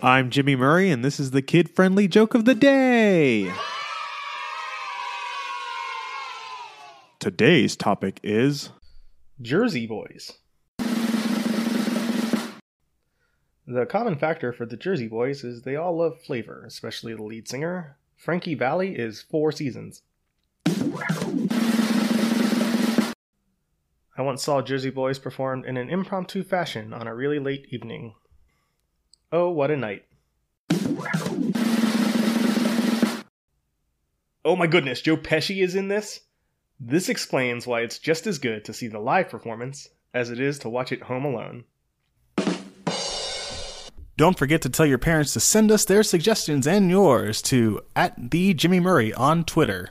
I'm Jimmy Murray, and this is the kid friendly joke of the day. Today's topic is Jersey Boys. The common factor for the Jersey Boys is they all love flavor, especially the lead singer. Frankie Valli is four seasons. I once saw Jersey Boys performed in an impromptu fashion on a really late evening. Oh, what a night. Oh my goodness, Joe Pesci is in this? This explains why it's just as good to see the live performance as it is to watch it home alone. Don't forget to tell your parents to send us their suggestions and yours to at the Jimmy Murray on Twitter.